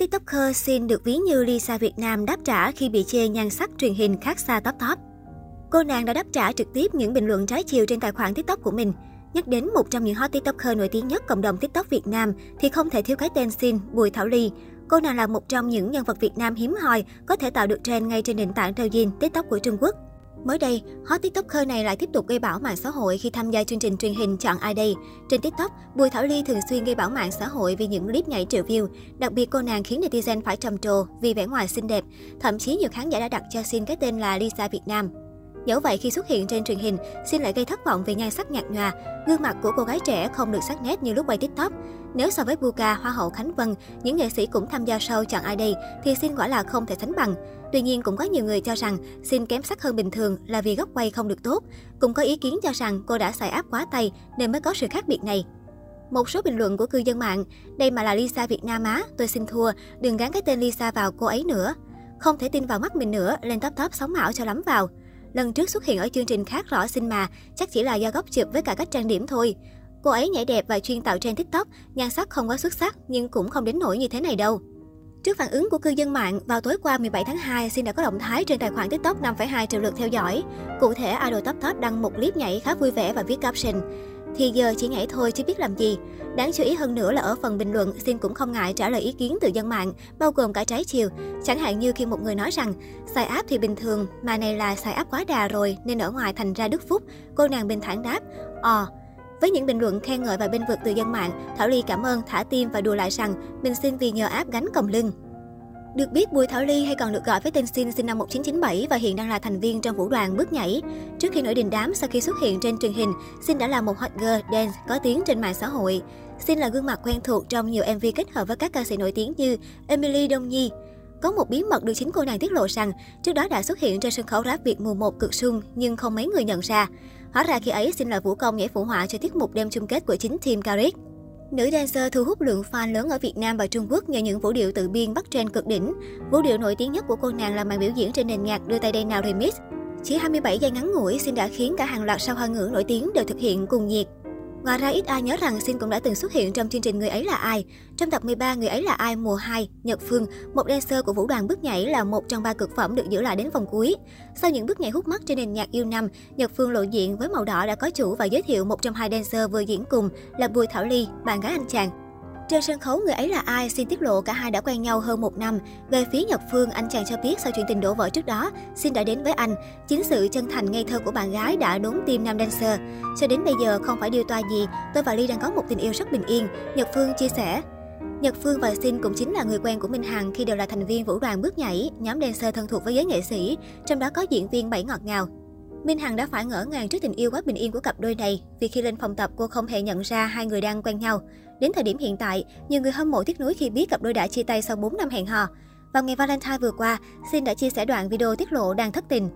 TikToker xin được ví như Lisa Việt Nam đáp trả khi bị chê nhan sắc truyền hình khác xa top top. Cô nàng đã đáp trả trực tiếp những bình luận trái chiều trên tài khoản TikTok của mình. Nhắc đến một trong những hot TikToker nổi tiếng nhất cộng đồng TikTok Việt Nam thì không thể thiếu cái tên xin Bùi Thảo Ly. Cô nàng là một trong những nhân vật Việt Nam hiếm hoi có thể tạo được trend ngay trên nền tảng Douyin, TikTok của Trung Quốc. Mới đây, hot tiktoker này lại tiếp tục gây bão mạng xã hội khi tham gia chương trình truyền hình Chọn Ai Đây. Trên TikTok, Bùi Thảo Ly thường xuyên gây bão mạng xã hội vì những clip nhảy triệu view. Đặc biệt cô nàng khiến netizen phải trầm trồ vì vẻ ngoài xinh đẹp. Thậm chí nhiều khán giả đã đặt cho Xin cái tên là Lisa Việt Nam. Dẫu vậy khi xuất hiện trên truyền hình, Xin lại gây thất vọng về nhan sắc nhạt nhòa. Gương mặt của cô gái trẻ không được sắc nét như lúc quay TikTok. Nếu so với Buka, Hoa hậu Khánh Vân, những nghệ sĩ cũng tham gia show Chọn Ai Đây, thì Xin quả là không thể sánh bằng. Tuy nhiên cũng có nhiều người cho rằng Xin kém sắc hơn bình thường là vì góc quay không được tốt. Cũng có ý kiến cho rằng cô đã xài áp quá tay nên mới có sự khác biệt này. Một số bình luận của cư dân mạng, đây mà là Lisa Việt Nam á, tôi xin thua, đừng gắn cái tên Lisa vào cô ấy nữa. Không thể tin vào mắt mình nữa, lên top top sóng ảo cho lắm vào. Lần trước xuất hiện ở chương trình khác rõ xin mà, chắc chỉ là do góc chụp với cả cách trang điểm thôi. Cô ấy nhảy đẹp và chuyên tạo trend TikTok, nhan sắc không quá xuất sắc nhưng cũng không đến nỗi như thế này đâu. Trước phản ứng của cư dân mạng, vào tối qua 17 tháng 2, Xin đã có động thái trên tài khoản TikTok 5,2 triệu lượt theo dõi. Cụ thể, Idol Top Top đăng một clip nhảy khá vui vẻ và viết caption. Thì giờ chỉ nhảy thôi chứ biết làm gì. Đáng chú ý hơn nữa là ở phần bình luận, Xin cũng không ngại trả lời ý kiến từ dân mạng, bao gồm cả trái chiều. Chẳng hạn như khi một người nói rằng, xài áp thì bình thường, mà này là xài áp quá đà rồi nên ở ngoài thành ra đức phúc. Cô nàng bình thản đáp, Ờ, với những bình luận khen ngợi và bên vực từ dân mạng, Thảo Ly cảm ơn, thả tim và đùa lại rằng mình xin vì nhờ áp gánh còng lưng. Được biết, Bùi Thảo Ly hay còn được gọi với tên Sin sinh năm 1997 và hiện đang là thành viên trong vũ đoàn bước nhảy. Trước khi nổi đình đám sau khi xuất hiện trên truyền hình, Sin đã là một hot girl dance có tiếng trên mạng xã hội. Sin là gương mặt quen thuộc trong nhiều MV kết hợp với các ca sĩ nổi tiếng như Emily Đông Nhi. Có một bí mật được chính cô nàng tiết lộ rằng trước đó đã xuất hiện trên sân khấu rap Việt mùa 1 cực sung nhưng không mấy người nhận ra. Hóa ra khi ấy Sin là vũ công nhảy phụ họa cho tiết mục đêm chung kết của chính team Caric. Nữ dancer thu hút lượng fan lớn ở Việt Nam và Trung Quốc nhờ những vũ điệu tự biên bắt trend cực đỉnh. Vũ điệu nổi tiếng nhất của cô nàng là màn biểu diễn trên nền nhạc Đưa tay đây nào remix. Chỉ 27 giây ngắn ngủi, xin đã khiến cả hàng loạt sao hoa ngữ nổi tiếng đều thực hiện cùng nhiệt. Ngoài ra ít ai nhớ rằng Xin cũng đã từng xuất hiện trong chương trình Người ấy là ai. Trong tập 13 Người ấy là ai mùa 2, Nhật Phương, một dancer của vũ đoàn bước nhảy là một trong ba cực phẩm được giữ lại đến vòng cuối. Sau những bước nhảy hút mắt trên nền nhạc yêu năm, Nhật Phương lộ diện với màu đỏ đã có chủ và giới thiệu một trong hai dancer vừa diễn cùng là Bùi Thảo Ly, bạn gái anh chàng. Trên sân khấu người ấy là ai xin tiết lộ cả hai đã quen nhau hơn một năm. Về phía Nhật Phương, anh chàng cho biết sau chuyện tình đổ vỡ trước đó, xin đã đến với anh. Chính sự chân thành ngây thơ của bạn gái đã đốn tim nam dancer. Cho đến bây giờ không phải điều toa gì, tôi và Ly đang có một tình yêu rất bình yên. Nhật Phương chia sẻ. Nhật Phương và Xin cũng chính là người quen của Minh Hằng khi đều là thành viên vũ đoàn bước nhảy, nhóm dancer thân thuộc với giới nghệ sĩ, trong đó có diễn viên Bảy Ngọt Ngào. Minh Hằng đã phải ngỡ ngàng trước tình yêu quá bình yên của cặp đôi này vì khi lên phòng tập cô không hề nhận ra hai người đang quen nhau. Đến thời điểm hiện tại, nhiều người hâm mộ tiếc nuối khi biết cặp đôi đã chia tay sau 4 năm hẹn hò. Vào ngày Valentine vừa qua, Sin đã chia sẻ đoạn video tiết lộ đang thất tình.